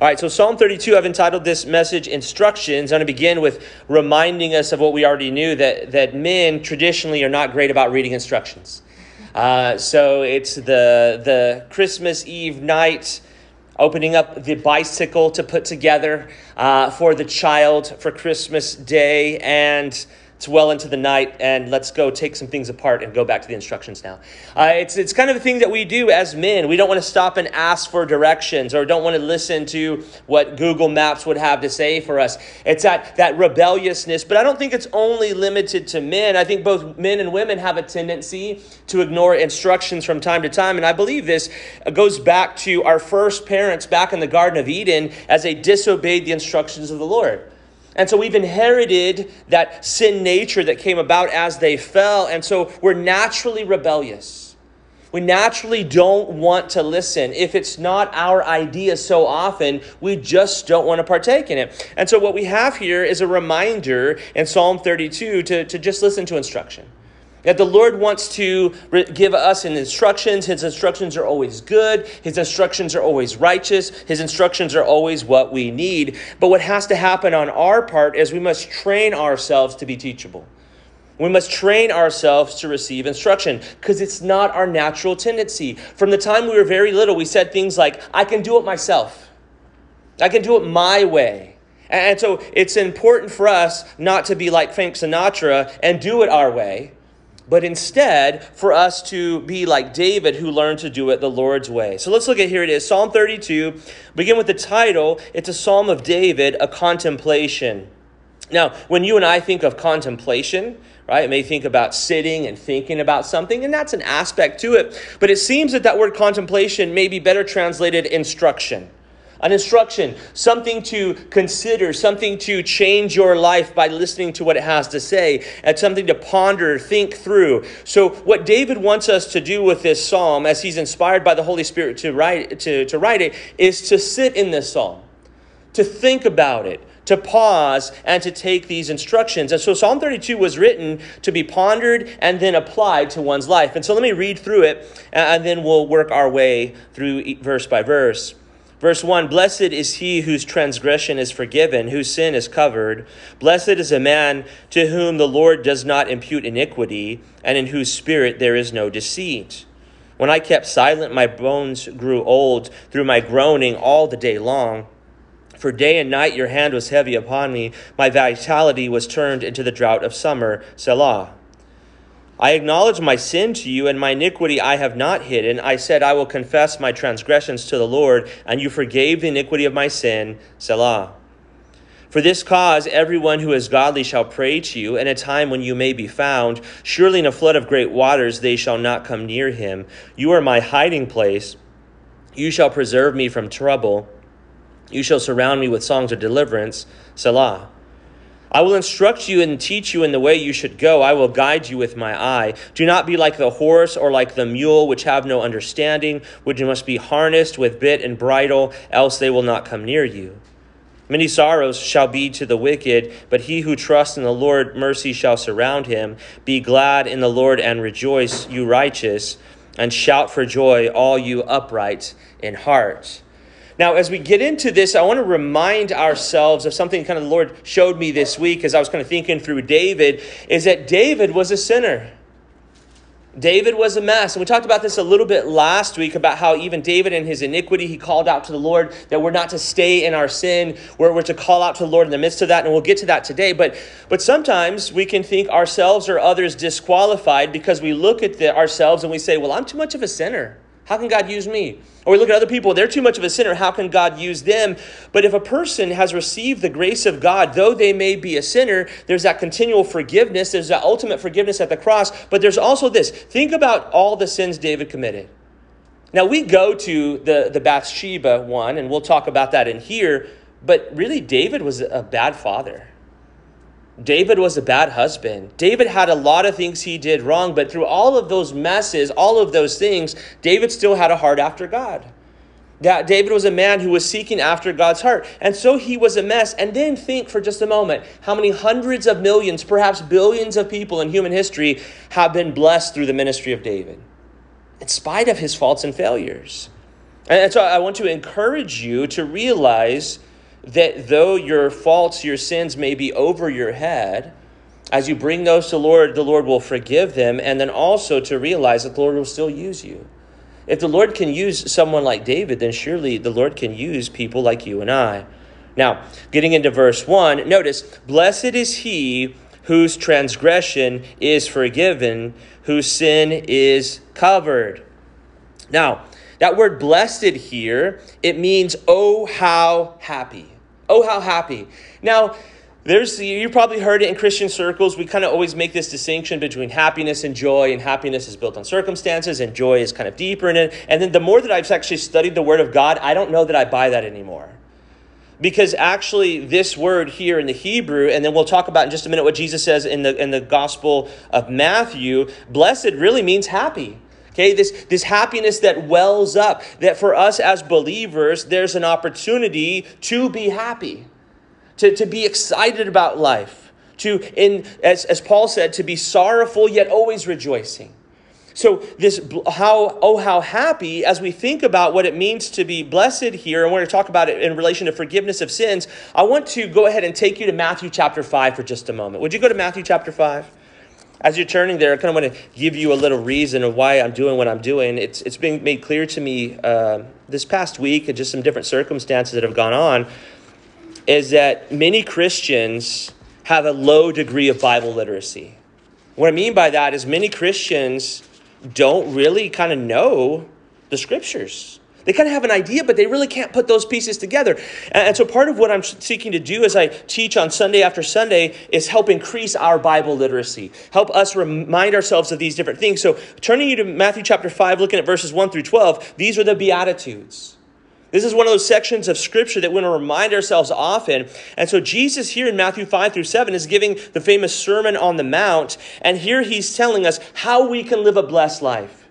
All right, so Psalm 32, I've entitled this message Instructions. I'm going to begin with reminding us of what we already knew that, that men traditionally are not great about reading instructions. Uh, so it's the, the Christmas Eve night, opening up the bicycle to put together uh, for the child for Christmas Day, and it's well into the night, and let's go take some things apart and go back to the instructions now. Uh, it's, it's kind of a thing that we do as men. We don't want to stop and ask for directions or don't want to listen to what Google Maps would have to say for us. It's that, that rebelliousness, but I don't think it's only limited to men. I think both men and women have a tendency to ignore instructions from time to time, and I believe this goes back to our first parents back in the Garden of Eden as they disobeyed the instructions of the Lord. And so we've inherited that sin nature that came about as they fell. And so we're naturally rebellious. We naturally don't want to listen. If it's not our idea so often, we just don't want to partake in it. And so what we have here is a reminder in Psalm 32 to, to just listen to instruction. That the Lord wants to give us in instructions. His instructions are always good. His instructions are always righteous. His instructions are always what we need. But what has to happen on our part is we must train ourselves to be teachable. We must train ourselves to receive instruction because it's not our natural tendency. From the time we were very little, we said things like, I can do it myself, I can do it my way. And so it's important for us not to be like Frank Sinatra and do it our way but instead for us to be like David who learned to do it the Lord's way. So let's look at here it is Psalm 32. Begin with the title. It's a Psalm of David, a contemplation. Now, when you and I think of contemplation, right, it may think about sitting and thinking about something, and that's an aspect to it. But it seems that that word contemplation may be better translated instruction an instruction, something to consider, something to change your life by listening to what it has to say, and something to ponder, think through. So, what David wants us to do with this psalm, as he's inspired by the Holy Spirit to write, to, to write it, is to sit in this psalm, to think about it, to pause and to take these instructions. And so Psalm 32 was written to be pondered and then applied to one's life. And so let me read through it and then we'll work our way through verse by verse. Verse 1 Blessed is he whose transgression is forgiven, whose sin is covered. Blessed is a man to whom the Lord does not impute iniquity, and in whose spirit there is no deceit. When I kept silent, my bones grew old through my groaning all the day long. For day and night your hand was heavy upon me, my vitality was turned into the drought of summer. Selah. I acknowledge my sin to you, and my iniquity I have not hidden. I said, I will confess my transgressions to the Lord, and you forgave the iniquity of my sin. Selah. For this cause, everyone who is godly shall pray to you in a time when you may be found. Surely in a flood of great waters they shall not come near him. You are my hiding place. You shall preserve me from trouble. You shall surround me with songs of deliverance. Selah. I will instruct you and teach you in the way you should go. I will guide you with my eye. Do not be like the horse or like the mule, which have no understanding, which must be harnessed with bit and bridle, else they will not come near you. Many sorrows shall be to the wicked, but he who trusts in the Lord, mercy shall surround him. Be glad in the Lord and rejoice, you righteous, and shout for joy, all you upright in heart. Now, as we get into this, I want to remind ourselves of something kind of the Lord showed me this week as I was kind of thinking through David, is that David was a sinner. David was a mess. And we talked about this a little bit last week about how even David in his iniquity, he called out to the Lord that we're not to stay in our sin, we're, we're to call out to the Lord in the midst of that. And we'll get to that today. But, but sometimes we can think ourselves or others disqualified because we look at the, ourselves and we say, well, I'm too much of a sinner. How can God use me? Or we look at other people, they're too much of a sinner. How can God use them? But if a person has received the grace of God, though they may be a sinner, there's that continual forgiveness, there's that ultimate forgiveness at the cross. But there's also this think about all the sins David committed. Now, we go to the, the Bathsheba one, and we'll talk about that in here, but really, David was a bad father. David was a bad husband. David had a lot of things he did wrong, but through all of those messes, all of those things, David still had a heart after God. That David was a man who was seeking after God's heart. And so he was a mess. And then think for just a moment how many hundreds of millions, perhaps billions of people in human history have been blessed through the ministry of David, in spite of his faults and failures. And so I want to encourage you to realize that though your faults, your sins may be over your head, as you bring those to the Lord, the Lord will forgive them, and then also to realize that the Lord will still use you. If the Lord can use someone like David, then surely the Lord can use people like you and I. Now, getting into verse 1, notice, Blessed is he whose transgression is forgiven, whose sin is covered. Now, that word blessed here, it means, oh, how happy. Oh, how happy. Now, there's you probably heard it in Christian circles. We kind of always make this distinction between happiness and joy, and happiness is built on circumstances, and joy is kind of deeper in it. And then the more that I've actually studied the Word of God, I don't know that I buy that anymore. Because actually, this word here in the Hebrew, and then we'll talk about in just a minute what Jesus says in the in the Gospel of Matthew, blessed really means happy. Okay, this, this happiness that wells up, that for us as believers, there's an opportunity to be happy, to, to be excited about life, to, in, as, as Paul said, to be sorrowful yet always rejoicing. So this how oh how happy as we think about what it means to be blessed here and we're going to talk about it in relation to forgiveness of sins. I want to go ahead and take you to Matthew chapter 5 for just a moment. Would you go to Matthew chapter 5? As you're turning there, I kind of want to give you a little reason of why I'm doing what I'm doing. It's, it's been made clear to me uh, this past week and just some different circumstances that have gone on is that many Christians have a low degree of Bible literacy. What I mean by that is many Christians don't really kind of know the scriptures. They kind of have an idea, but they really can't put those pieces together. And so, part of what I'm seeking to do as I teach on Sunday after Sunday is help increase our Bible literacy, help us remind ourselves of these different things. So, turning you to Matthew chapter 5, looking at verses 1 through 12, these are the Beatitudes. This is one of those sections of scripture that we want to remind ourselves often. And so Jesus here in Matthew 5 through 7 is giving the famous Sermon on the Mount. And here he's telling us how we can live a blessed life.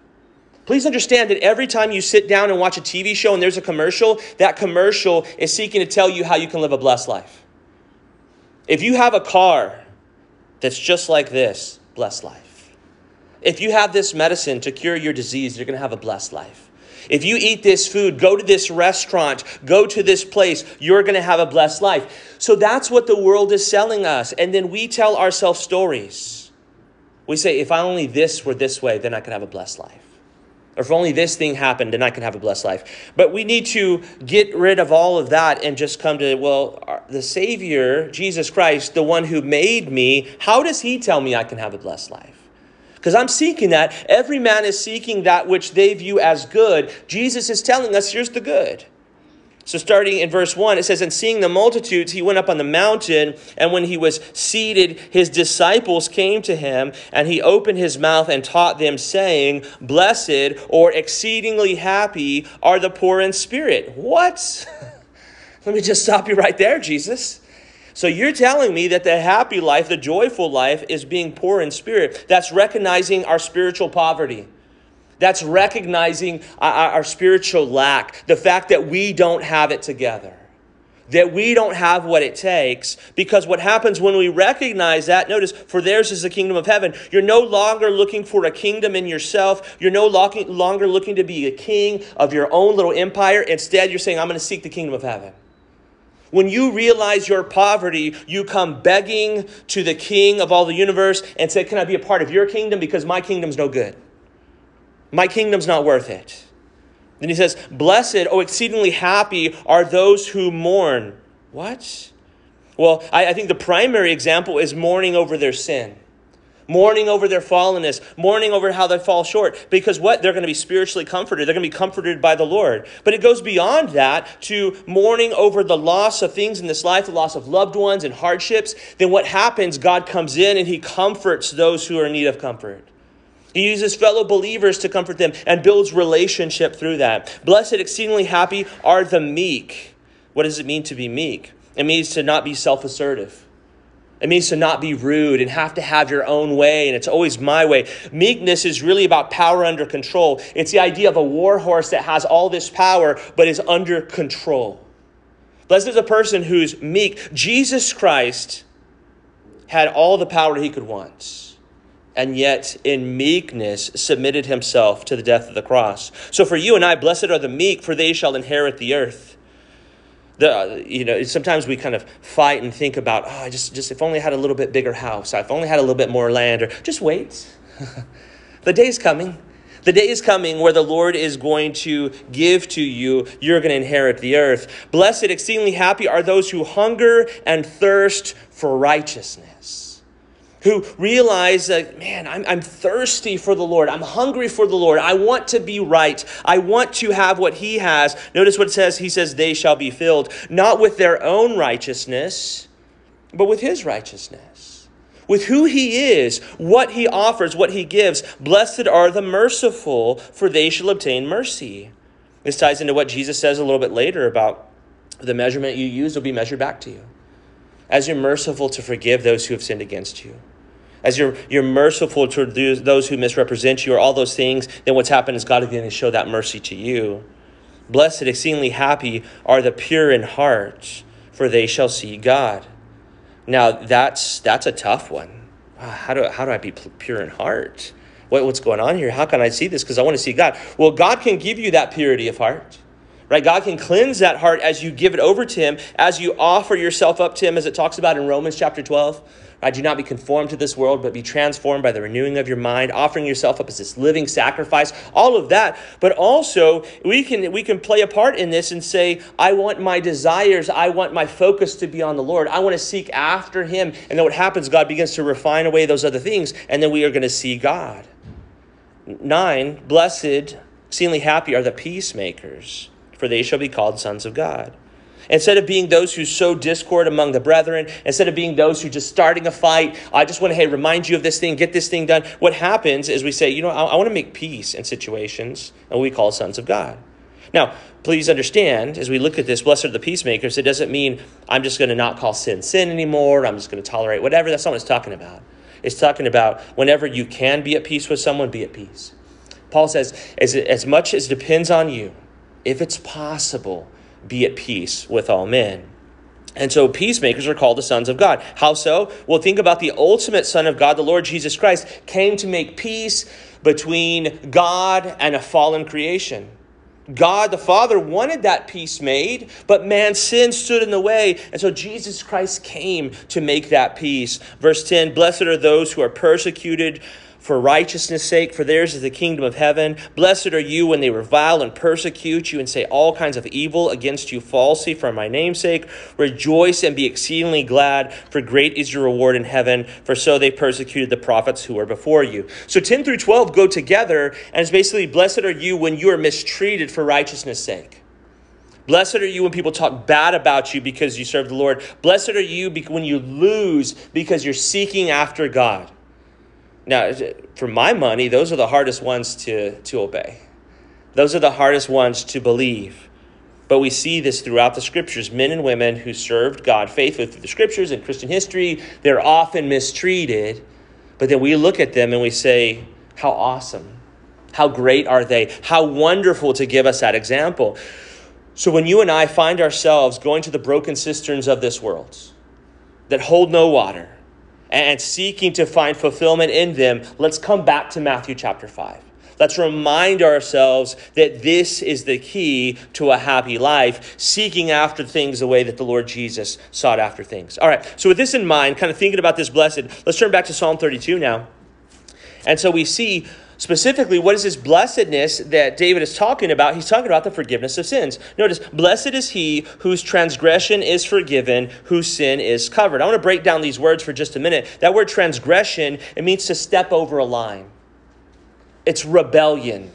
Please understand that every time you sit down and watch a TV show and there's a commercial, that commercial is seeking to tell you how you can live a blessed life. If you have a car that's just like this, blessed life. If you have this medicine to cure your disease, you're going to have a blessed life. If you eat this food, go to this restaurant, go to this place, you're going to have a blessed life. So that's what the world is selling us. And then we tell ourselves stories. We say, if only this were this way, then I could have a blessed life if only this thing happened and I can have a blessed life. But we need to get rid of all of that and just come to, well, the Savior, Jesus Christ, the one who made me, how does he tell me I can have a blessed life? Because I'm seeking that. Every man is seeking that which they view as good. Jesus is telling us here's the good. So, starting in verse 1, it says, And seeing the multitudes, he went up on the mountain, and when he was seated, his disciples came to him, and he opened his mouth and taught them, saying, Blessed or exceedingly happy are the poor in spirit. What? Let me just stop you right there, Jesus. So you're telling me that the happy life, the joyful life, is being poor in spirit. That's recognizing our spiritual poverty. That's recognizing our, spiritual lack, the fact that we don't have it together that we don't have what it takes because what happens when we recognize that notice for theirs is the kingdom of heaven. You're no longer looking for a kingdom in yourself. You're no longer looking to be a king of your own little empire. Instead you're saying i'm going to seek the kingdom of heaven. When you realize your poverty you come begging to the king of all the universe and say can i be a part of your kingdom? Because my kingdom's no good my kingdom's not worth it. Then he says, Blessed, oh, exceedingly happy are those who mourn. What? Well, I, I think the primary example is mourning over their sin mourning over their fallenness, mourning over how they fall short. Because what? They're going to be spiritually comforted. They're going to be comforted by the Lord. But it goes beyond that to mourning over the loss of things in this life, the loss of loved ones and hardships. Then what happens? God comes in and he comforts those who are in need of comfort. He uses fellow believers to comfort them and builds relationship through that. Blessed, exceedingly happy are the meek. What does it mean to be meek? It means to not be self assertive. It means to not be rude and have to have your own way, and it's always my way. Meekness is really about power under control. It's the idea of a war horse that has all this power but is under control. Blessed is a person who's meek. Jesus Christ had all the power he could want and yet in meekness submitted himself to the death of the cross. So for you and I, blessed are the meek, for they shall inherit the earth. The, uh, you know, sometimes we kind of fight and think about, oh, I just, just if only I had a little bit bigger house, if only had a little bit more land, or just wait. the day's coming. The day is coming where the Lord is going to give to you, you're going to inherit the earth. Blessed, exceedingly happy are those who hunger and thirst for righteousness who realize that, man, I'm, I'm thirsty for the Lord. I'm hungry for the Lord. I want to be right. I want to have what He has. Notice what it says. He says, they shall be filled, not with their own righteousness, but with His righteousness. With who He is, what He offers, what He gives. Blessed are the merciful, for they shall obtain mercy. This ties into what Jesus says a little bit later about the measurement you use will be measured back to you as you're merciful to forgive those who have sinned against you, as you're, you're merciful to those who misrepresent you or all those things, then what's happened is God is going to show that mercy to you. Blessed, exceedingly happy are the pure in heart, for they shall see God. Now, that's, that's a tough one. Ah, how do, how do I be pure in heart? What, what's going on here? How can I see this? Because I want to see God. Well, God can give you that purity of heart right? God can cleanse that heart as you give it over to Him, as you offer yourself up to Him, as it talks about in Romans chapter 12. Right? Do not be conformed to this world, but be transformed by the renewing of your mind, offering yourself up as this living sacrifice, all of that. But also, we can, we can play a part in this and say, I want my desires, I want my focus to be on the Lord. I want to seek after Him. And then what happens, God begins to refine away those other things, and then we are going to see God. Nine, blessed, exceedingly happy are the peacemakers for they shall be called sons of God. Instead of being those who sow discord among the brethren, instead of being those who just starting a fight, I just want to, hey, remind you of this thing, get this thing done. What happens is we say, you know, I, I want to make peace in situations, and we call sons of God. Now, please understand, as we look at this, blessed are the peacemakers, it doesn't mean I'm just going to not call sin sin anymore, I'm just going to tolerate whatever. That's not what it's talking about. It's talking about whenever you can be at peace with someone, be at peace. Paul says, as, as much as depends on you, if it's possible, be at peace with all men. And so peacemakers are called the sons of God. How so? Well, think about the ultimate Son of God, the Lord Jesus Christ, came to make peace between God and a fallen creation. God the Father wanted that peace made, but man's sin stood in the way. And so Jesus Christ came to make that peace. Verse 10 Blessed are those who are persecuted for righteousness' sake, for theirs is the kingdom of heaven. Blessed are you when they revile and persecute you and say all kinds of evil against you falsely for my name's sake. Rejoice and be exceedingly glad, for great is your reward in heaven, for so they persecuted the prophets who were before you. So 10 through 12 go together, and it's basically blessed are you when you are mistreated for righteousness' sake. Blessed are you when people talk bad about you because you serve the Lord. Blessed are you when you lose because you're seeking after God. Now, for my money, those are the hardest ones to, to obey. Those are the hardest ones to believe. But we see this throughout the scriptures. Men and women who served God faithfully through the scriptures and Christian history, they're often mistreated. But then we look at them and we say, How awesome! How great are they? How wonderful to give us that example. So when you and I find ourselves going to the broken cisterns of this world that hold no water, and seeking to find fulfillment in them, let's come back to Matthew chapter 5. Let's remind ourselves that this is the key to a happy life, seeking after things the way that the Lord Jesus sought after things. All right, so with this in mind, kind of thinking about this blessed, let's turn back to Psalm 32 now. And so we see Specifically, what is this blessedness that David is talking about? He's talking about the forgiveness of sins. Notice, blessed is he whose transgression is forgiven, whose sin is covered. I want to break down these words for just a minute. That word transgression, it means to step over a line. It's rebellion.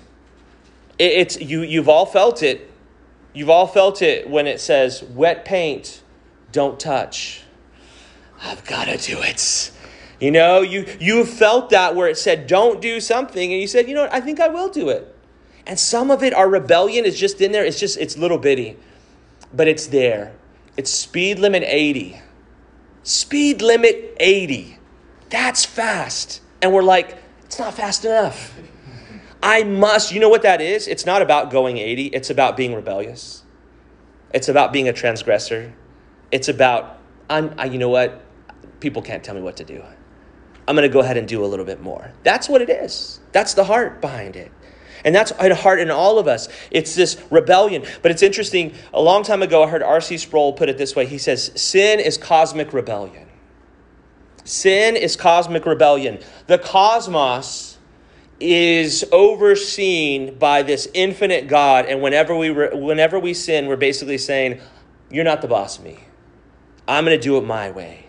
It's you you've all felt it. You've all felt it when it says wet paint, don't touch. I've got to do it. You know, you, you felt that where it said, don't do something, and you said, you know what, I think I will do it. And some of it, our rebellion is just in there. It's just, it's little bitty, but it's there. It's speed limit 80. Speed limit 80. That's fast. And we're like, it's not fast enough. I must, you know what that is? It's not about going 80, it's about being rebellious. It's about being a transgressor. It's about, I'm, I, you know what? People can't tell me what to do. I'm going to go ahead and do a little bit more. That's what it is. That's the heart behind it. And that's at heart in all of us. It's this rebellion. But it's interesting. A long time ago, I heard R.C. Sproul put it this way He says, Sin is cosmic rebellion. Sin is cosmic rebellion. The cosmos is overseen by this infinite God, and whenever we, re- whenever we sin, we're basically saying, You're not the boss of me. I'm going to do it my way.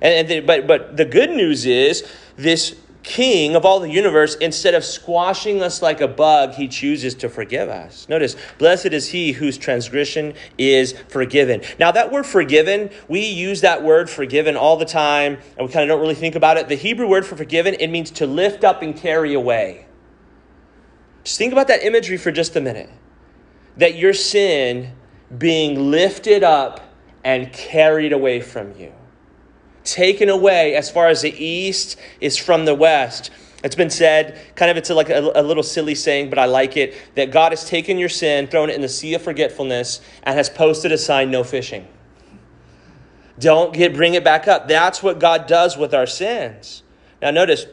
And, the, but, but the good news is, this king of all the universe, instead of squashing us like a bug, he chooses to forgive us. Notice, blessed is he whose transgression is forgiven. Now, that word forgiven, we use that word forgiven all the time, and we kind of don't really think about it. The Hebrew word for forgiven, it means to lift up and carry away. Just think about that imagery for just a minute. That your sin being lifted up and carried away from you taken away as far as the east is from the west. It's been said, kind of, it's like a, a, little silly saying, but I like it, that God has taken your sin, thrown it in the sea of forgetfulness, and has posted a sign, no fishing. Don't get, bring it back up. That's what God does with our sins. Now, notice,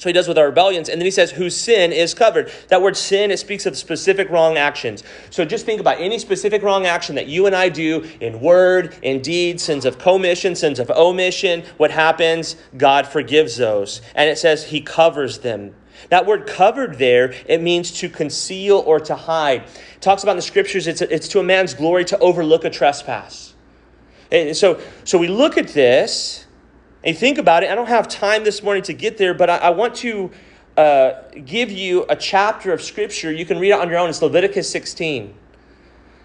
so he does with our rebellions. And then he says, whose sin is covered. That word sin, it speaks of specific wrong actions. So just think about any specific wrong action that you and I do in word, in deed, sins of commission, sins of omission. What happens? God forgives those. And it says he covers them. That word covered there, it means to conceal or to hide. It talks about in the scriptures, it's, it's to a man's glory to overlook a trespass. And so, so we look at this and think about it, I don't have time this morning to get there, but I, I want to uh, give you a chapter of Scripture. You can read it on your own. It's Leviticus 16.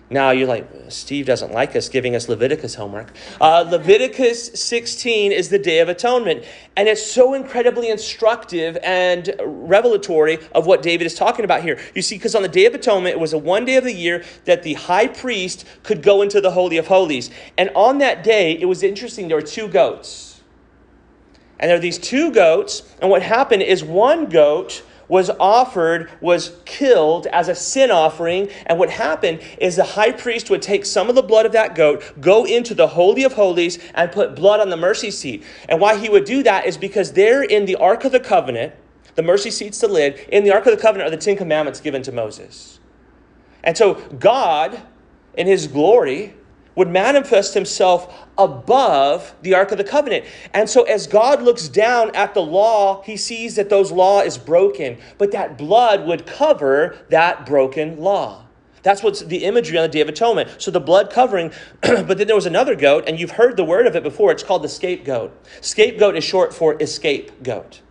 Now you're like, Steve doesn't like us giving us Leviticus homework. Uh, Leviticus 16 is the Day of Atonement, and it's so incredibly instructive and revelatory of what David is talking about here. You see, because on the Day of Atonement, it was a one day of the year that the high priest could go into the Holy of Holies. And on that day, it was interesting, there were two goats. And there are these two goats, and what happened is one goat was offered, was killed as a sin offering. And what happened is the high priest would take some of the blood of that goat, go into the Holy of Holies, and put blood on the mercy seat. And why he would do that is because there in the Ark of the Covenant, the mercy seat's the lid, in the Ark of the Covenant are the Ten Commandments given to Moses. And so God, in his glory, would manifest himself above the Ark of the Covenant. And so, as God looks down at the law, he sees that those law is broken, but that blood would cover that broken law. That's what's the imagery on the Day of Atonement. So the blood covering, but then there was another goat, and you've heard the word of it before. It's called the scapegoat. Scapegoat is short for escape goat.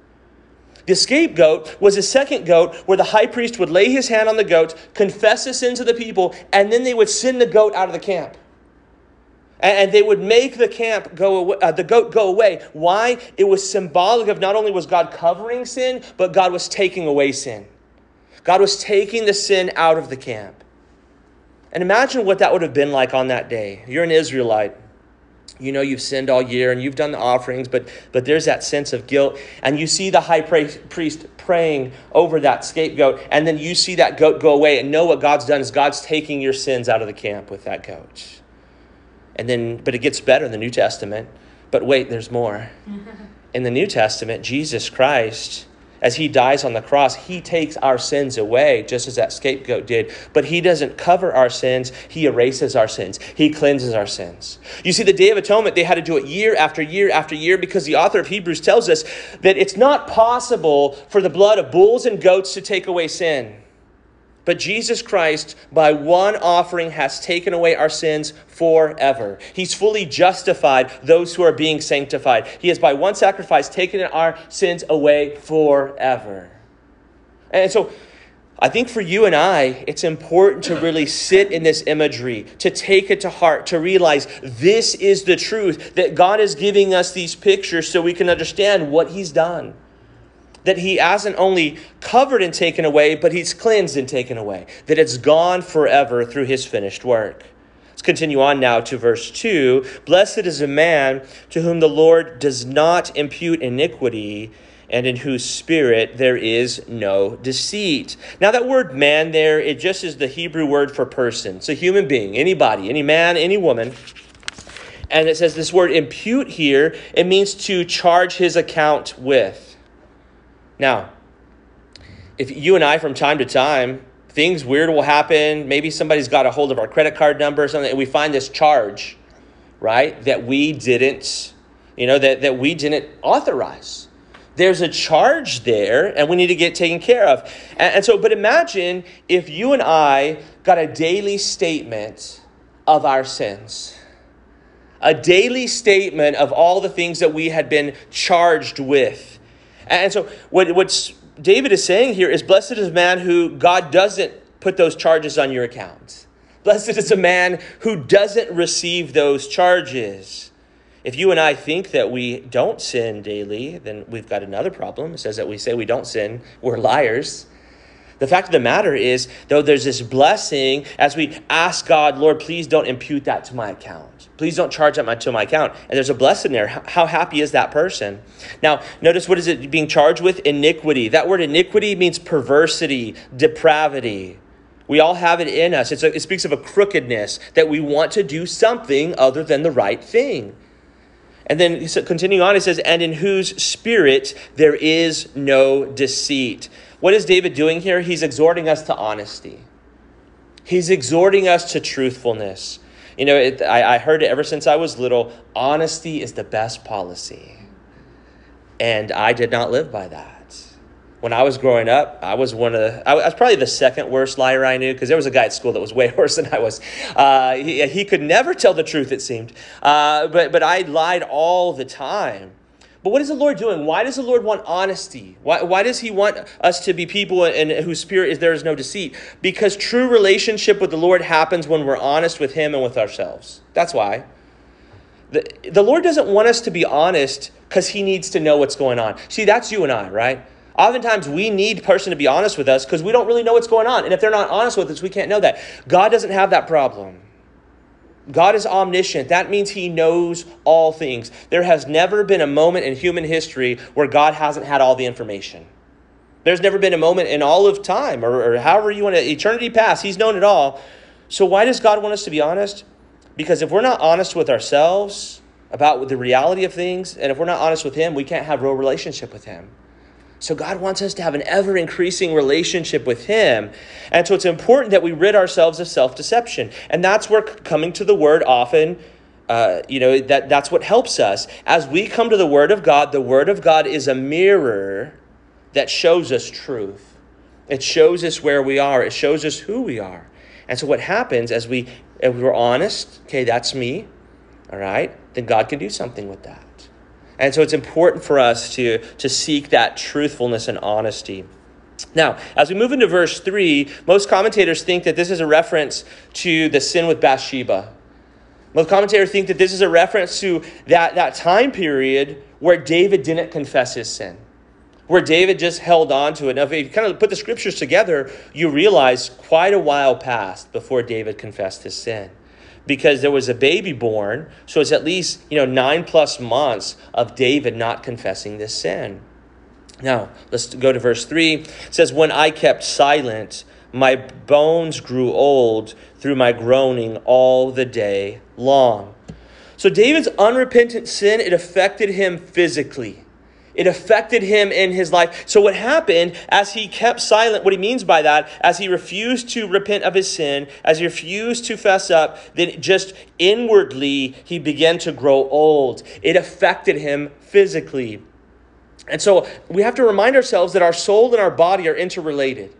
The scapegoat was a second goat where the high priest would lay his hand on the goat, confess the sins of the people, and then they would send the goat out of the camp and they would make the camp go away, uh, the goat go away. Why? It was symbolic of not only was God covering sin, but God was taking away sin. God was taking the sin out of the camp. And imagine what that would have been like on that day. You're an Israelite. You know you've sinned all year and you've done the offerings, but, but there's that sense of guilt. And you see the high priest praying over that scapegoat, and then you see that goat go away and know what God's done is God's taking your sins out of the camp with that goat. And then, but it gets better in the New Testament. But wait, there's more. In the New Testament, Jesus Christ, as he dies on the cross, he takes our sins away, just as that scapegoat did. But he doesn't cover our sins, he erases our sins, he cleanses our sins. You see, the Day of Atonement, they had to do it year after year after year because the author of Hebrews tells us that it's not possible for the blood of bulls and goats to take away sin. But Jesus Christ, by one offering, has taken away our sins forever. He's fully justified those who are being sanctified. He has, by one sacrifice, taken our sins away forever. And so, I think for you and I, it's important to really sit in this imagery, to take it to heart, to realize this is the truth, that God is giving us these pictures so we can understand what He's done that he hasn't only covered and taken away, but he's cleansed and taken away, that it's gone forever through his finished work. Let's continue on now to verse 2. Blessed is a man to whom the Lord does not impute iniquity and in whose spirit there is no deceit. Now, that word man there, it just is the Hebrew word for person. It's a human being, anybody, any man, any woman. And it says this word impute here, it means to charge his account with. Now, if you and I, from time to time, things weird will happen. Maybe somebody's got a hold of our credit card number or something, and we find this charge, right, that we didn't, you know, that, that we didn't authorize. There's a charge there, and we need to get taken care of. And, and so, but imagine if you and I got a daily statement of our sins a daily statement of all the things that we had been charged with. And so, what, what's David is saying here is blessed is a man who God doesn't put those charges on your account. Blessed is a man who doesn't receive those charges. If you and I think that we don't sin daily, then we've got another problem. It says that we say we don't sin, we're liars. The fact of the matter is, though there's this blessing, as we ask God, Lord, please don't impute that to my account. Please don't charge that to my account. And there's a blessing there. How happy is that person? Now, notice what is it being charged with? Iniquity. That word iniquity means perversity, depravity. We all have it in us. A, it speaks of a crookedness that we want to do something other than the right thing. And then continuing on, it says, and in whose spirit there is no deceit. What is David doing here? He's exhorting us to honesty. He's exhorting us to truthfulness. You know, it, I, I heard it ever since I was little honesty is the best policy. And I did not live by that. When I was growing up, I was one of the, I was probably the second worst liar I knew because there was a guy at school that was way worse than I was. Uh, he, he could never tell the truth, it seemed. Uh, but, but I lied all the time. But what is the Lord doing? Why does the Lord want honesty? Why, why does He want us to be people in whose spirit is there is no deceit? Because true relationship with the Lord happens when we're honest with Him and with ourselves. That's why. The, the Lord doesn't want us to be honest because He needs to know what's going on. See, that's you and I, right? Oftentimes, we need person to be honest with us because we don't really know what's going on. And if they're not honest with us, we can't know that. God doesn't have that problem. God is omniscient. That means he knows all things. There has never been a moment in human history where God hasn't had all the information. There's never been a moment in all of time, or, or however you want to, eternity past, he's known it all. So, why does God want us to be honest? Because if we're not honest with ourselves about the reality of things, and if we're not honest with him, we can't have real relationship with him. So God wants us to have an ever increasing relationship with Him. And so it's important that we rid ourselves of self deception. And that's where coming to the Word often. Uh, you know that that's what helps us as we come to the word of god the word of god is a mirror that shows us truth it shows us where we are it shows us who we are and so what happens as we if we're honest okay that's me all right then god can do something with that and so it's important for us to, to seek that truthfulness and honesty. Now, as we move into verse 3, most commentators think that this is a reference to the sin with Bathsheba. Most commentators think that this is a reference to that, that time period where David didn't confess his sin, where David just held on to it. Now, if you kind of put the scriptures together, you realize quite a while passed before David confessed his sin because there was a baby born. So it's at least, you know, nine plus months of David not confessing this sin. Now, let's go to verse 3. It says, When I kept silent, my bones grew old through my groaning all the day long. So David's unrepentant sin, it affected him physically. It affected him in his life. So, what happened as he kept silent, what he means by that, as he refused to repent of his sin, as he refused to fess up, then just inwardly he began to grow old. It affected him physically. And so, we have to remind ourselves that our soul and our body are interrelated.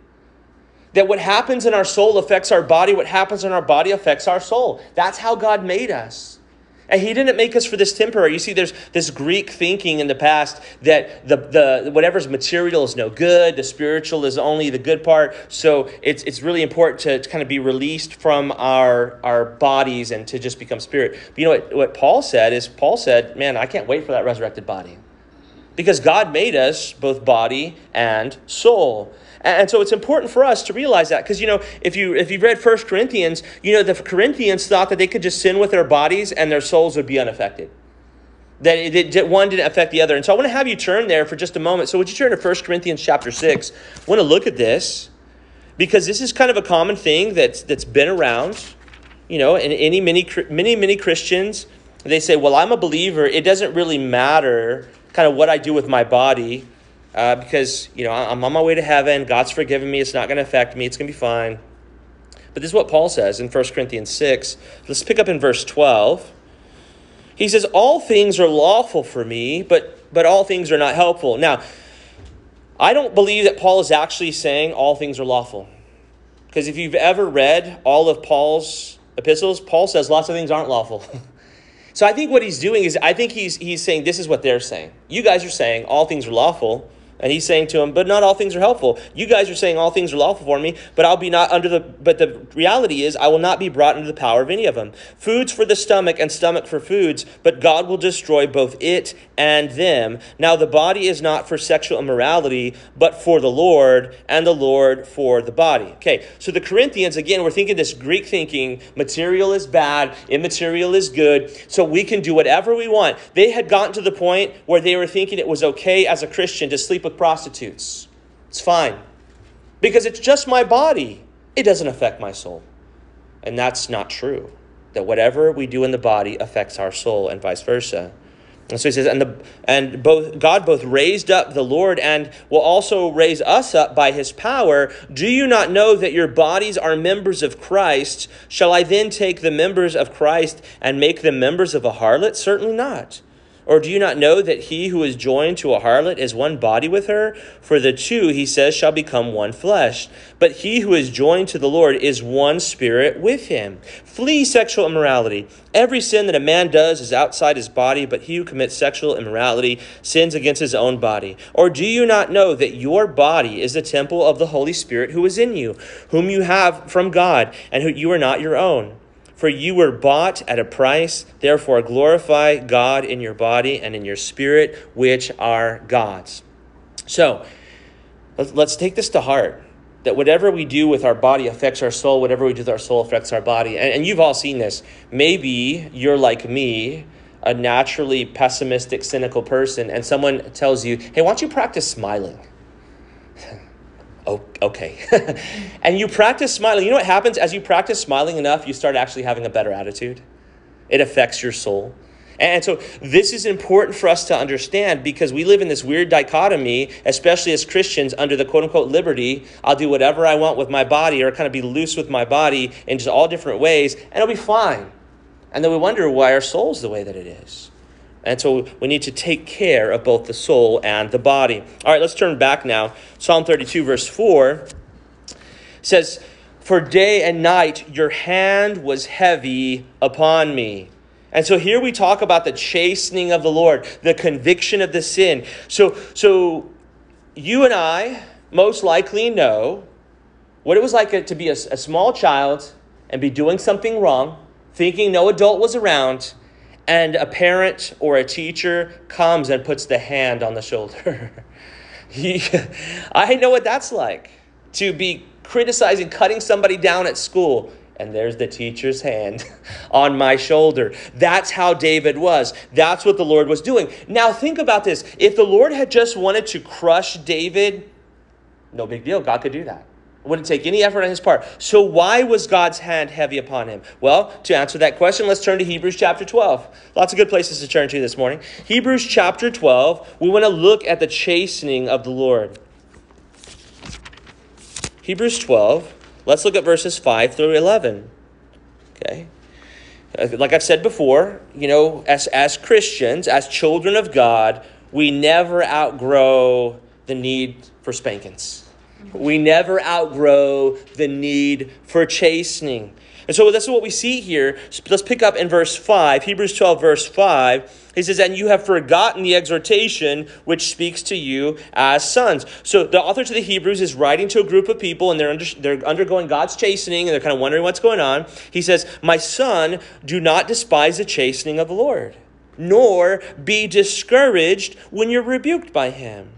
That what happens in our soul affects our body, what happens in our body affects our soul. That's how God made us. And he didn't make us for this temporary. You see, there's this Greek thinking in the past that the, the whatever's material is no good, the spiritual is only the good part. So it's, it's really important to, to kind of be released from our, our bodies and to just become spirit. But you know what, what Paul said is Paul said, Man, I can't wait for that resurrected body. Because God made us both body and soul. And so it's important for us to realize that because you know if you if you read First Corinthians, you know the Corinthians thought that they could just sin with their bodies and their souls would be unaffected. That it, one didn't affect the other. And so I want to have you turn there for just a moment. So would you turn to First Corinthians chapter 6? I want to look at this because this is kind of a common thing that's that's been around, you know, and any many many many Christians they say, well, I'm a believer. It doesn't really matter kind of what I do with my body uh, because, you know, I'm on my way to heaven. God's forgiven me. It's not going to affect me. It's going to be fine. But this is what Paul says in 1 Corinthians 6. Let's pick up in verse 12. He says, All things are lawful for me, but, but all things are not helpful. Now, I don't believe that Paul is actually saying all things are lawful. Because if you've ever read all of Paul's epistles, Paul says lots of things aren't lawful. so I think what he's doing is, I think he's, he's saying this is what they're saying. You guys are saying all things are lawful, and he's saying to him, But not all things are helpful. You guys are saying all things are lawful for me, but I'll be not under the but the reality is I will not be brought into the power of any of them. Foods for the stomach and stomach for foods, but God will destroy both it and them. Now the body is not for sexual immorality, but for the Lord, and the Lord for the body. Okay, so the Corinthians, again, we're thinking this Greek thinking, material is bad, immaterial is good, so we can do whatever we want. They had gotten to the point where they were thinking it was okay as a Christian to sleep with prostitutes. It's fine. Because it's just my body. It doesn't affect my soul. And that's not true. That whatever we do in the body affects our soul and vice versa. And so he says, and the and both God both raised up the Lord and will also raise us up by his power. Do you not know that your bodies are members of Christ? Shall I then take the members of Christ and make them members of a harlot? Certainly not. Or do you not know that he who is joined to a harlot is one body with her? For the two, he says, shall become one flesh. But he who is joined to the Lord is one spirit with him. Flee sexual immorality. Every sin that a man does is outside his body, but he who commits sexual immorality sins against his own body. Or do you not know that your body is the temple of the Holy Spirit who is in you, whom you have from God, and who you are not your own? For you were bought at a price, therefore glorify God in your body and in your spirit, which are God's. So, let's take this to heart that whatever we do with our body affects our soul, whatever we do with our soul affects our body. And, and you've all seen this. Maybe you're like me, a naturally pessimistic, cynical person, and someone tells you, hey, why don't you practice smiling? Oh, okay. and you practice smiling. You know what happens as you practice smiling enough, you start actually having a better attitude. It affects your soul. And so this is important for us to understand because we live in this weird dichotomy, especially as Christians, under the quote unquote liberty. I'll do whatever I want with my body or kind of be loose with my body in just all different ways, and it'll be fine. And then we wonder why our soul's the way that it is. And so we need to take care of both the soul and the body. All right, let's turn back now. Psalm 32, verse 4 says, For day and night your hand was heavy upon me. And so here we talk about the chastening of the Lord, the conviction of the sin. So, so you and I most likely know what it was like to be a, a small child and be doing something wrong, thinking no adult was around and a parent or a teacher comes and puts the hand on the shoulder. I know what that's like to be criticizing, cutting somebody down at school. And there's the teacher's hand on my shoulder. That's how David was. That's what the Lord was doing. Now, think about this. If the Lord had just wanted to crush David, no big deal. God could do that. Wouldn't take any effort on his part. So, why was God's hand heavy upon him? Well, to answer that question, let's turn to Hebrews chapter 12. Lots of good places to turn to this morning. Hebrews chapter 12, we want to look at the chastening of the Lord. Hebrews 12, let's look at verses 5 through 11. Okay? Uh, like I've said before, you know, as, as Christians, as children of God, we never outgrow the need for spankings we never outgrow the need for chastening. And so that's what we see here. Let's pick up in verse 5, Hebrews 12, verse 5. He says, And you have forgotten the exhortation which speaks to you as sons. So the author to the Hebrews is writing to a group of people, and they're, under, they're undergoing God's chastening, and they're kind of wondering what's going on. He says, My son, do not despise the chastening of the Lord, nor be discouraged when you're rebuked by him.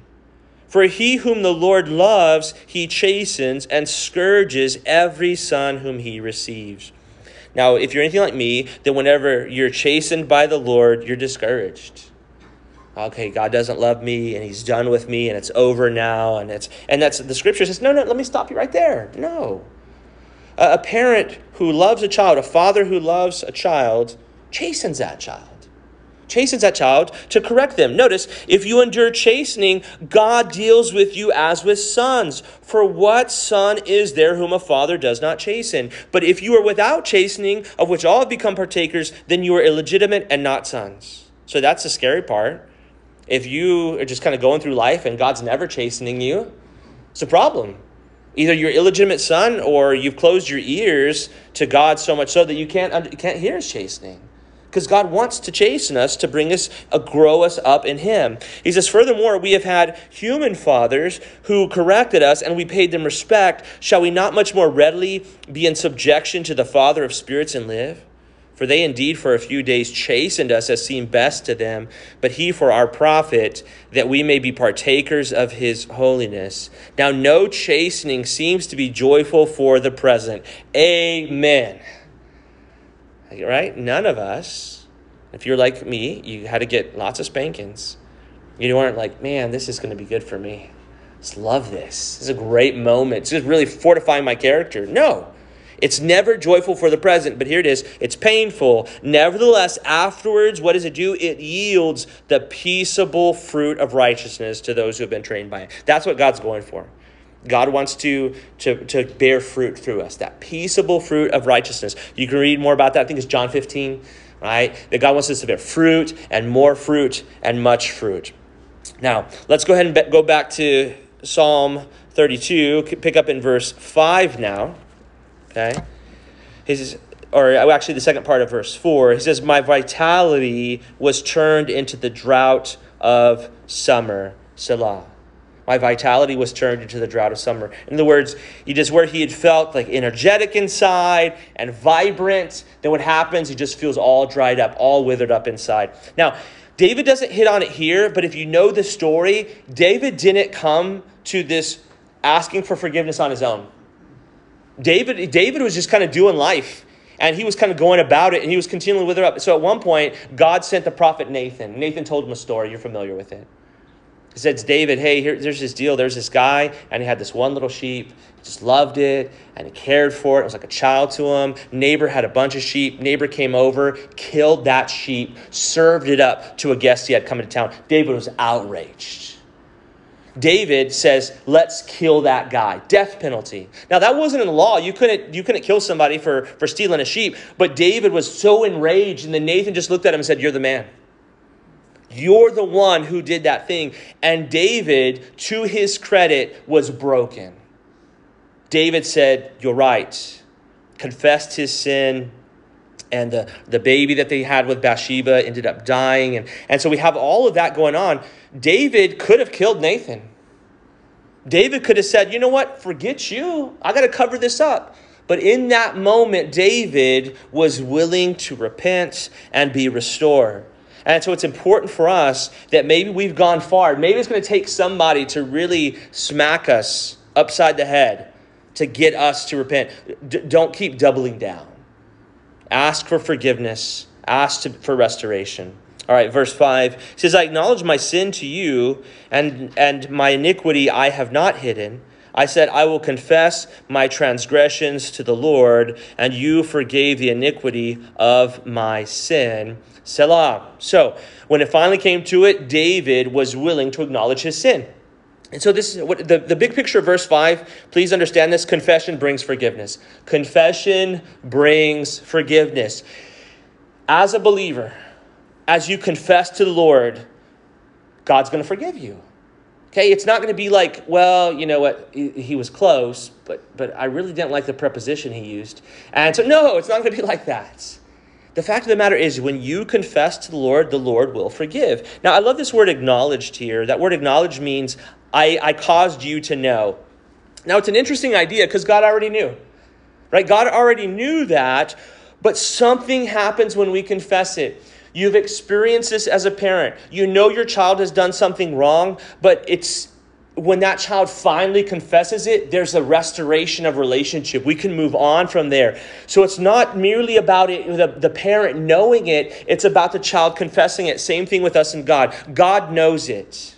For he whom the Lord loves, he chastens and scourges every son whom he receives. Now, if you're anything like me, then whenever you're chastened by the Lord, you're discouraged. Okay, God doesn't love me and he's done with me and it's over now and it's and that's the scripture says, "No, no, let me stop you right there." No. A, parent who loves a child, a father who loves a child, chastens that child. Chastens that child to correct them. Notice, if you endure chastening, God deals with you as with sons. For what son is there whom a father does not chasten? But if you are without chastening, of which all have become partakers, then you are illegitimate and not sons. So that's the scary part. If you are just kind of going through life and God's never chastening you, it's a problem. Either you're illegitimate son or you've closed your ears to God so much so that you can't, you can't hear his chastening because God wants to chasten us to bring us, uh, grow us up in Him. He says, Furthermore, we have had human fathers who corrected us and we paid them respect. Shall we not much more readily be in subjection to the Father of spirits and live? For they indeed for a few days chastened us as seemed best to them, but he for our profit, that we may be partakers of his holiness. Now, no chastening seems to be joyful for the present. Amen. Right? None of us, if you're like me, you had to get lots of spankings. You weren't like, man, this is going to be good for me. Just love this. This is a great moment. It's just really fortifying my character. No. It's never joyful for the present, but here it is. It's painful. Nevertheless, afterwards, what does it do? It yields the peaceable fruit of righteousness to those who have been trained by it. That's what God's going for. God wants to, to, to bear fruit through us, that peaceable fruit of righteousness. You can read more about that. I think it's John 15, right? That God wants us to bear fruit and more fruit and much fruit. Now, let's go ahead and be- go back to Psalm 32, pick up in verse 5 now. Okay? His, or oh, actually, the second part of verse 4. He says, My vitality was turned into the drought of summer. Selah. My vitality was turned into the drought of summer. In other words, he just where he had felt like energetic inside and vibrant, then what happens? He just feels all dried up, all withered up inside. Now, David doesn't hit on it here, but if you know the story, David didn't come to this asking for forgiveness on his own. David, David was just kind of doing life. And he was kind of going about it, and he was continually withered up. So at one point, God sent the prophet Nathan. Nathan told him a story. You're familiar with it. Said David, Hey, here, there's this deal. There's this guy, and he had this one little sheep. He just loved it, and he cared for it. It was like a child to him. Neighbor had a bunch of sheep. Neighbor came over, killed that sheep, served it up to a guest he had come into town. David was outraged. David says, "Let's kill that guy. Death penalty." Now that wasn't in the law. You couldn't you couldn't kill somebody for for stealing a sheep. But David was so enraged, and then Nathan just looked at him and said, "You're the man." You're the one who did that thing. And David, to his credit, was broken. David said, You're right. Confessed his sin. And the, the baby that they had with Bathsheba ended up dying. And, and so we have all of that going on. David could have killed Nathan. David could have said, You know what? Forget you. I got to cover this up. But in that moment, David was willing to repent and be restored. And so it's important for us that maybe we've gone far. Maybe it's going to take somebody to really smack us upside the head to get us to repent. D- don't keep doubling down. Ask for forgiveness, ask to, for restoration. All right, verse 5 says, I acknowledge my sin to you, and, and my iniquity I have not hidden. I said, I will confess my transgressions to the Lord, and you forgave the iniquity of my sin. Selah. So, when it finally came to it, David was willing to acknowledge his sin. And so, this is what the, the big picture of verse 5, please understand this confession brings forgiveness. Confession brings forgiveness. As a believer, as you confess to the Lord, God's going to forgive you. Okay, it's not going to be like, well, you know what, he, was close, but but I really didn't like the preposition he used. And so no, it's not going to be like that. The fact of the matter is, when you confess to the Lord, the Lord will forgive. Now, I love this word acknowledged here. That word acknowledged means I, I caused you to know. Now, it's an interesting idea because God already knew, right? God already knew that, but something happens when we confess it. You've experienced this as a parent. You know your child has done something wrong, but it's when that child finally confesses it, there's a restoration of relationship. We can move on from there. So it's not merely about it, the, the parent knowing it, it's about the child confessing it. Same thing with us and God. God knows it.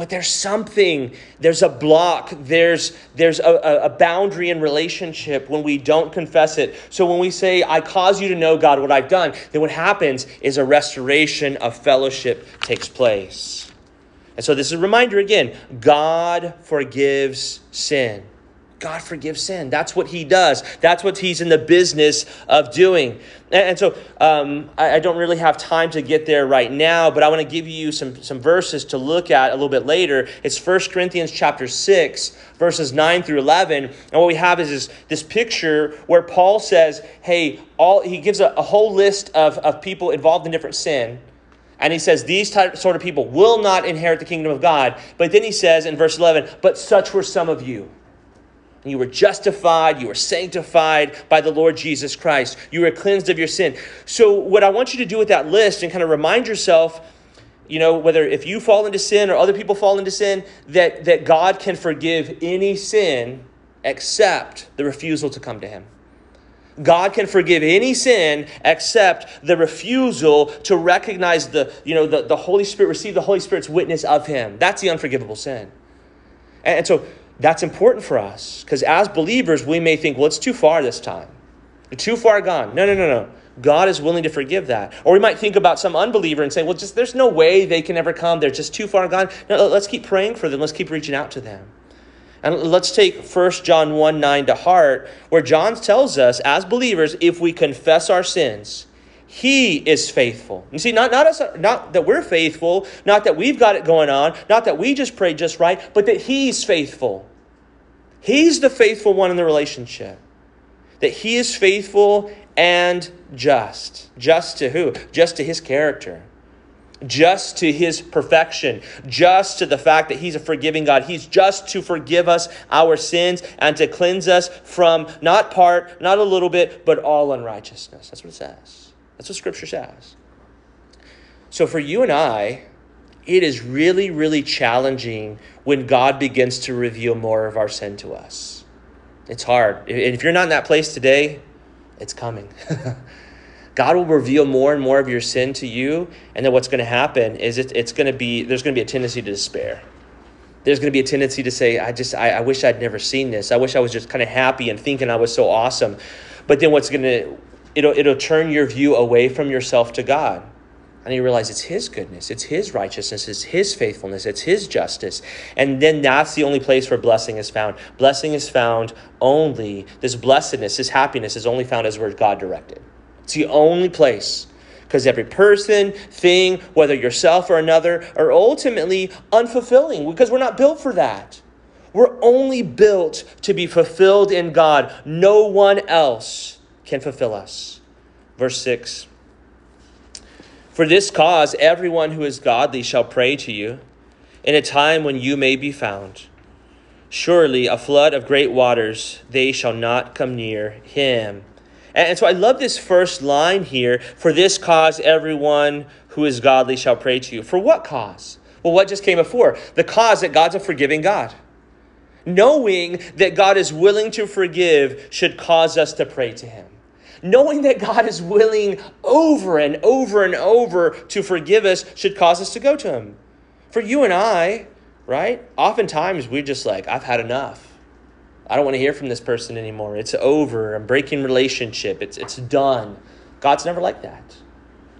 But there's something there's a block there's there's a, a, boundary in relationship when we don't confess it. So when we say i cause you to know god what i've done then what happens is a restoration of fellowship takes place. And so this is a reminder again god forgives sin God forgives sin. That's what He does. That's what He's in the business of doing. And, and so um, I, I, don't really have time to get there right now, but I want to give you some, some verses to look at a little bit later. It's 1 Corinthians chapter 6, verses 9 through 11. And what we have is this, this picture where Paul says, hey, all he gives a, a whole list of, of people involved in different sin. And he says, These type, sort of people will not inherit the kingdom of God. But then he says in verse 11, But such were some of you. You were justified, you were sanctified by the Lord Jesus Christ. You were cleansed of your sin. So, what I want you to do with that list and kind of remind yourself, you know, whether if you fall into sin or other people fall into sin, that, that God can forgive any sin except the refusal to come to Him. God can forgive any sin except the refusal to recognize the, you know, the, the Holy Spirit, receive the Holy Spirit's witness of Him. That's the unforgivable sin. And, and so that's important for us because as believers, we may think, well, it's too far this time. Too far gone. No, no, no, no. God is willing to forgive that. Or we might think about some unbeliever and say, well, just there's no way they can ever come. They're just too far gone. No, let's keep praying for them. Let's keep reaching out to them. And let's take 1 John 1 9 to heart, where John tells us, as believers, if we confess our sins, he is faithful. You see, not, not, us, not that we're faithful, not that we've got it going on, not that we just pray just right, but that He's faithful. He's the faithful one in the relationship. That he is faithful and just. Just to who? Just to his character. Just to his perfection. Just to the fact that he's a forgiving God. He's just to forgive us our sins and to cleanse us from not part, not a little bit, but all unrighteousness. That's what it says. That's what Scripture says. So for you and I, it is really, really challenging when God begins to reveal more of our sin to us. It's hard. If you're not in that place today, it's coming. God will reveal more and more of your sin to you, and then what's going to happen is it, it's going to be there's going to be a tendency to despair. There's going to be a tendency to say, "I just I, I wish I'd never seen this. I wish I was just kind of happy and thinking I was so awesome." But then what's going to it'll it'll turn your view away from yourself to God. And you realize it's His goodness, it's His righteousness, it's His faithfulness, it's His justice. And then that's the only place where blessing is found. Blessing is found only, this blessedness, this happiness is only found as where God directed. It's the only place. Because every person, thing, whether yourself or another, are ultimately unfulfilling because we're not built for that. We're only built to be fulfilled in God. No one else can fulfill us. Verse 6 for this cause, everyone who is godly shall pray to you in a time when you may be found. Surely a flood of great waters, they shall not come near him. And so I love this first line here. For this cause, everyone who is godly shall pray to you. For what cause? Well, what just came before? The cause that God's a forgiving God. Knowing that God is willing to forgive should cause us to pray to him knowing that God is willing over and over and over to forgive us should cause us to go to Him. For you and I, right? Oftentimes we're just like, I've had enough. I don't want to hear from this person anymore. It's over. I'm breaking relationship. It's, it's done. God's never like that.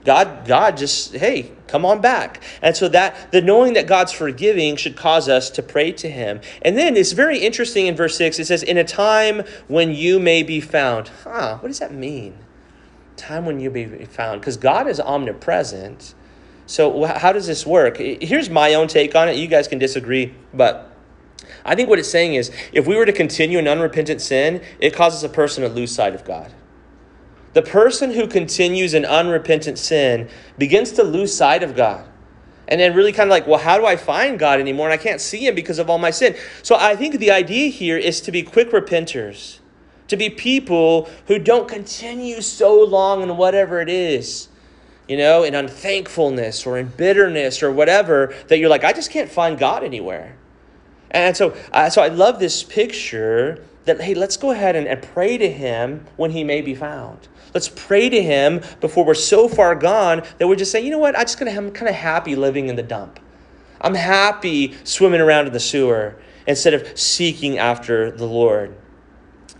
God, God just, hey, come on back. And so that the knowing that God's forgiving should cause us to pray to him. And then it's very interesting in verse 6, it says, In a time when you may be found. Huh, what does that mean? Time when you may be found. Because God is omnipresent. So how does this work? Here's my own take on it. You guys can disagree, but I think what it's saying is if we were to continue in unrepentant sin, it causes a person to lose sight of God. The person who continues in unrepentant sin begins to lose sight of God. And then really kind of like, well, how do I find God anymore? And I can't see him because of all my sin. So I think the idea here is to be quick repenters, to be people who don't continue so long in whatever it is, you know, in unthankfulness or in bitterness or whatever, that you're like, I just can't find God anywhere. And so, uh, so I love this picture that, hey, let's go ahead and, and pray to him when he may be found. Let's pray to Him before we're so far gone that we're just saying, you know what, I'm just gonna, I'm kind of happy living in the dump. I'm happy swimming around in the sewer instead of seeking after the Lord.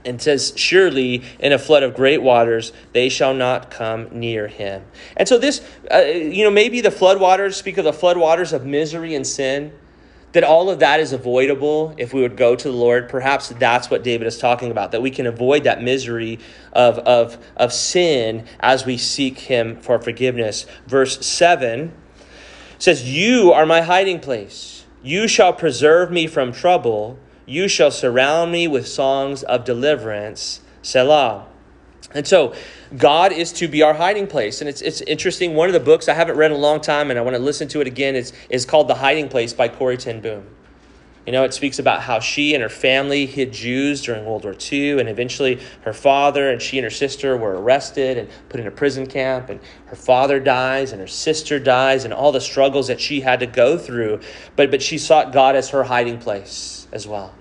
And says, Surely in a flood of great waters they shall not come near him. And so, this, uh, you know, maybe the flood waters speak of the flood waters of misery and sin that all of that is avoidable if we would go to the Lord. Perhaps that's what David is talking about, that we can avoid that misery of, of, of sin as we seek him for forgiveness. Verse 7 says, You are my hiding place. You shall preserve me from trouble. You shall surround me with songs of deliverance. Selah. And so, God is to be our hiding place. And it's, it's interesting. One of the books I haven't read in a long time and I want to listen to it again is, is called The Hiding Place by Corrie Ten Boom. You know, it speaks about how she and her family hid Jews during World War II, and eventually her father and she and her sister were arrested and put in a prison camp, and her father dies and her sister dies, and all the struggles that she had to go through. But, but she sought God as her hiding place as well.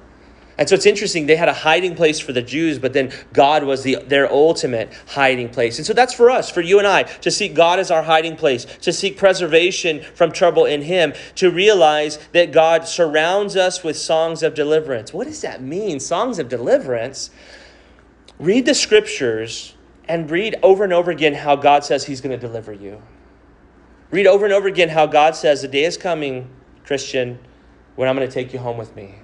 And so it's interesting, they had a hiding place for the Jews, but then God was the, their ultimate hiding place. And so that's for us, for you and I, to seek God as our hiding place, to seek preservation from trouble in Him, to realize that God surrounds us with songs of deliverance. What does that mean? Songs of deliverance? Read the scriptures and read over and over again how God says He's going to deliver you. Read over and over again how God says, The day is coming, Christian, when I'm going to take you home with me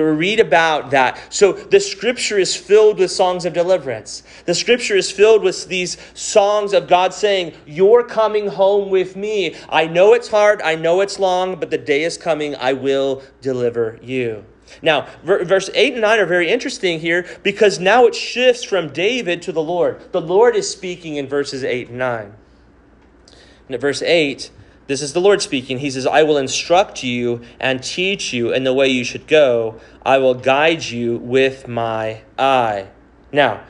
read about that. So the scripture is filled with songs of deliverance. The scripture is filled with these songs of God saying, You're coming home with me. I know it's hard, I know it's long, but the day is coming, I will deliver you. Now, verse 8 and 9 are very interesting here because now it shifts from David to the Lord. The Lord is speaking in verses 8 and 9. And at verse 8, this is the Lord speaking. He says, I will instruct you and teach you in the way you should go. I will guide you with my eye. Now,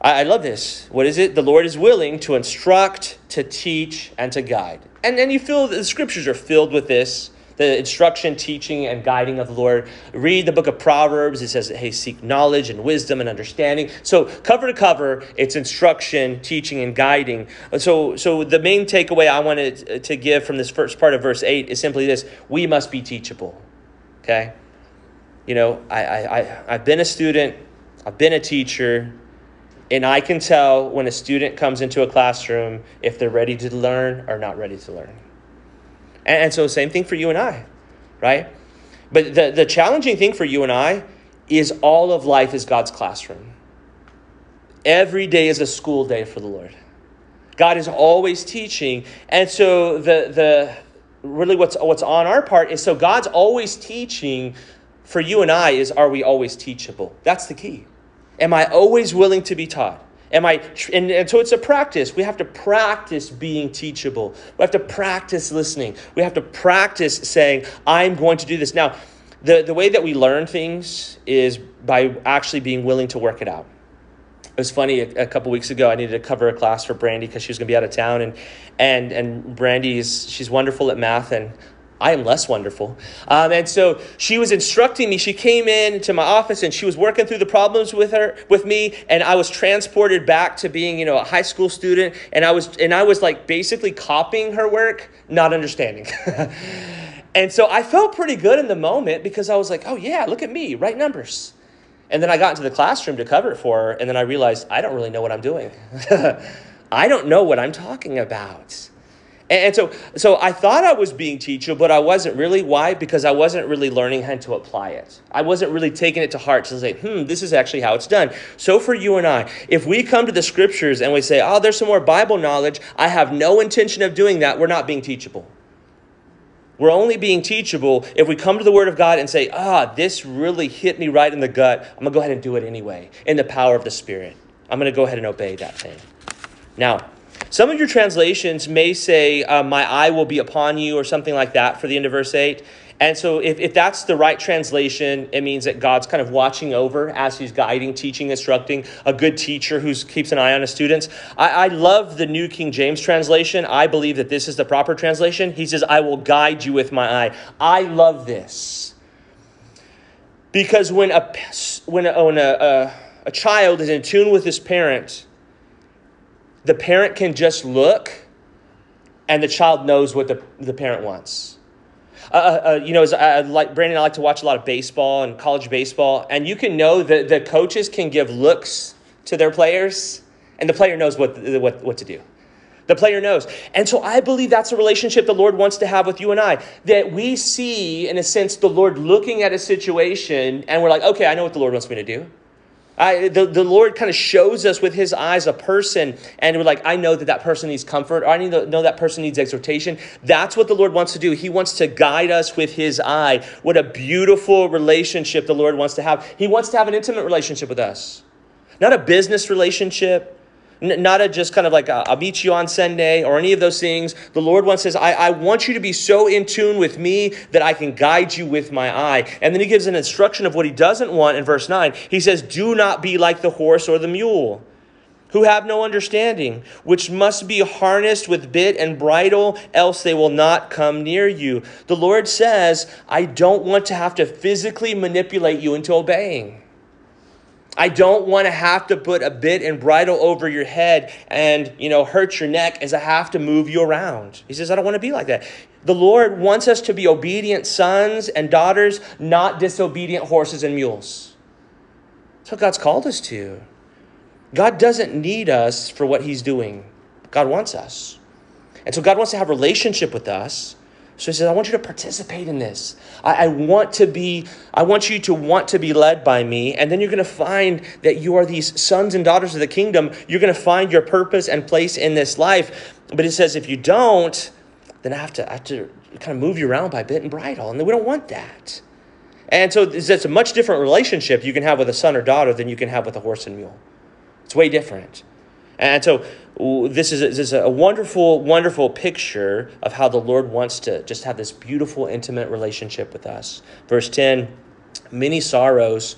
I, love this. What is it? The Lord is willing to instruct, to teach, and to guide. And, and you feel the scriptures are filled with this the instruction, teaching, and guiding of the Lord. Read the book of Proverbs. It says, hey, seek knowledge and wisdom and understanding. So, cover to cover, it's instruction, teaching, and guiding. So, so the main takeaway I wanted to give from this first part of verse 8 is simply this we must be teachable. Okay? You know, I, I, I, I've been a student, I've been a teacher, and I can tell when a student comes into a classroom if they're ready to learn or not ready to learn. And, and so, same thing for you and I, right? But the, the challenging thing for you and I is all of life is God's classroom. Every day is a school day for the Lord. God is always teaching. And so the the really what's what's on our part is so God's always teaching for you and I is are we always teachable? That's the key. Am I always willing to be taught? Am I, and, and so it's a practice. We have to practice being teachable. We have to practice listening. We have to practice saying, I'm going to do this. Now, the, the way that we learn things is by actually being willing to work it out. It was funny a, a couple weeks ago. I needed to cover a class for Brandy because she was going to be out of town, and and and Brandy's she's wonderful at math, and I am less wonderful. Um, and so she was instructing me. She came in to my office and she was working through the problems with her, with me. And I was transported back to being, you know, a high school student. And I was, and I was like basically copying her work, not understanding. and so I felt pretty good in the moment because I was like, oh yeah, look at me, right numbers. And then I got into the classroom to cover it for her. And then I realized I don't really know what I'm doing. I don't know what I'm talking about. And so, so I thought I was being teachable, but I wasn't really. Why? Because I wasn't really learning how to apply it. I wasn't really taking it to heart to say, hmm, this is actually how it's done. So for you and I, if we come to the scriptures and we say, oh, there's some more Bible knowledge, I have no intention of doing that, we're not being teachable. We're only being teachable if we come to the Word of God and say, ah, this really hit me right in the gut. I'm going to go ahead and do it anyway in the power of the Spirit. I'm going to go ahead and obey that thing. Now, some of your translations may say, uh, My eye will be upon you, or something like that for the end of verse 8. And so, if, if that's the right translation, it means that God's kind of watching over as He's guiding, teaching, instructing, a good teacher who keeps an eye on his students. I, I love the New King James translation. I believe that this is the proper translation. He says, I will guide you with my eye. I love this. Because when a, when a, when a, a, a child is in tune with his parent, the parent can just look and the child knows what the, the parent wants. Uh, uh, uh you know, as I, like Brandon, I like to watch a lot of baseball and college baseball, and you can know that the coaches can give looks to their players, and the player knows what, what, what to do. The player knows. And so I believe that's a relationship the Lord wants to have with you and I. That we see, in a sense, the Lord looking at a situation and we're like, okay, I know what the Lord wants me to do. I, the, the Lord kind of shows us with his eyes a person, and we're like, I know that that person needs comfort, or I need to know that person needs exhortation. That's what the Lord wants to do. He wants to guide us with his eye. What a beautiful relationship the Lord wants to have. He wants to have an intimate relationship with us, not a business relationship, not a just kind of like a, I'll meet you on Sunday or any of those things. The Lord once says, I, I want you to be so in tune with me that I can guide you with my eye. And then he gives an instruction of what he doesn't want in verse 9. He says, Do not be like the horse or the mule who have no understanding, which must be harnessed with bit and bridle, else they will not come near you. The Lord says, I don't want to have to physically manipulate you into obeying. I don't want to have to put a bit and bridle over your head and, you know, hurt your neck as I have to move you around. He says, I don't want to be like that. The Lord wants us to be obedient sons and daughters, not disobedient horses and mules. That's what God's called us to. God doesn't need us for what He's doing, God wants us. And so God wants to have relationship with us. So he says, I want you to participate in this. I, I, want to be, I want you to want to be led by me. And then you're going to find that you are these sons and daughters of the kingdom. You're going to find your purpose and place in this life. But he says, if you don't, then I have to, I have to kind of move you around by bit and bridle. And we don't want that. And so it's a much different relationship you can have with a son or daughter than you can have with a horse and mule. It's way different. And so this is, a, this is a wonderful, wonderful picture of how the Lord wants to just have this beautiful, intimate relationship with us. Verse 10 Many sorrows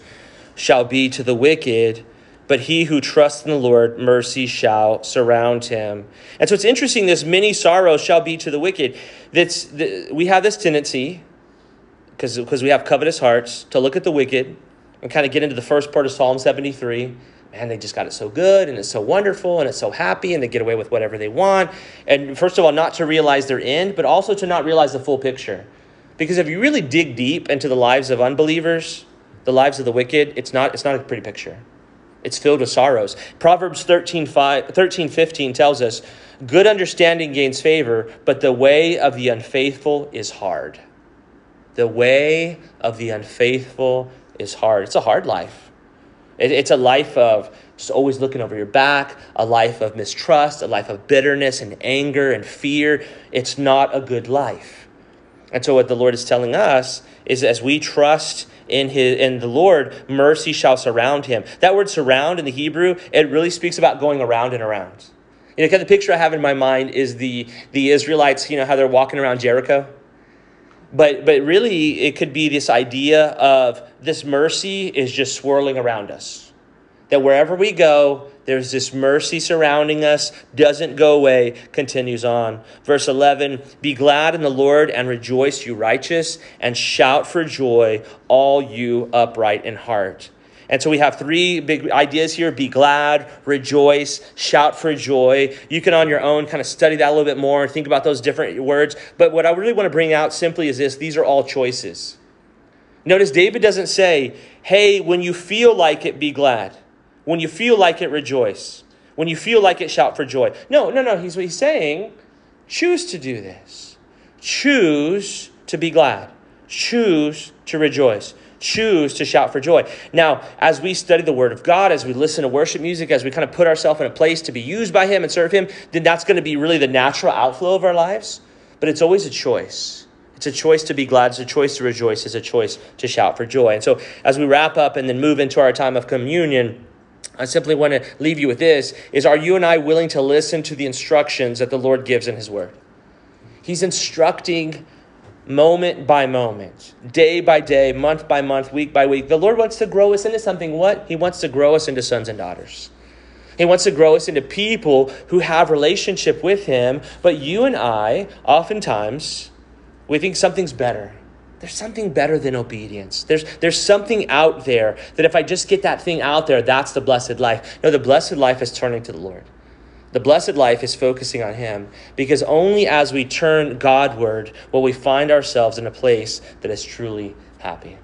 shall be to the wicked, but he who trusts in the Lord, mercy shall surround him. And so it's interesting, this many sorrows shall be to the wicked. That's, the, we have this tendency, because we have covetous hearts, to look at the wicked and kind of get into the first part of Psalm 73 man, they just got it so good and it's so wonderful and it's so happy and they get away with whatever they want. And first of all, not to realize their end, but also to not realize the full picture. Because if you really dig deep into the lives of unbelievers, the lives of the wicked, it's not, it's not a pretty picture. It's filled with sorrows. Proverbs 13, 5, 13 15 tells us, Good understanding gains favor, but the way of the unfaithful is hard. The way of the unfaithful is hard. It's a hard life. It, it's a life of just always looking over your back, a life of mistrust, a life of bitterness and anger and fear. It's not a good life. And so, what the Lord is telling us is as we trust in his in the Lord, mercy shall surround him. That word surround in the Hebrew, it really speaks about going around and around. You know, kind of the picture I have in my mind is the the Israelites, you know, how they're walking around Jericho. But, but really, it could be this idea of this mercy is just swirling around us. That wherever we go, there's this mercy surrounding us, doesn't go away, continues on. Verse 11 Be glad in the Lord and rejoice, you righteous, and shout for joy, all you upright in heart. And so we have three big ideas here be glad, rejoice, shout for joy. You can, on your own, kind of study that a little bit more and think about those different words. But what I really want to bring out simply is this these are all choices. Notice David doesn't say, hey, when you feel like it, be glad. When you feel like it, rejoice. When you feel like it, shout for joy. No, no, no. He's, he's saying, choose to do this. Choose to be glad. Choose to rejoice choose to shout for joy. Now, as we study the Word of God, as we listen to worship music, as we kind of put ourselves in a place to be used by Him and serve Him, then that's going to be really the natural outflow of our lives. But it's always a choice. It's a choice to be glad. It's a choice to rejoice. It's a choice to shout for joy. And so, as we wrap up and then move into our time of communion, I simply want to leave you with this is are you and I willing to listen to the instructions that the Lord gives in his word? He's instructing moment by moment, day by day, month by month, week by week. The Lord wants to grow us into something. What? He wants to grow us into sons and daughters. He wants to grow us into people who have relationship with him. But you and I, oftentimes, we think something's better. There's something better than obedience. There's, there's something out there that if I just get that thing out there, that's the blessed life. No, the blessed life is turning to the Lord. The blessed life is focusing on Him because only as we turn Godward will we find ourselves in a place that is truly happy.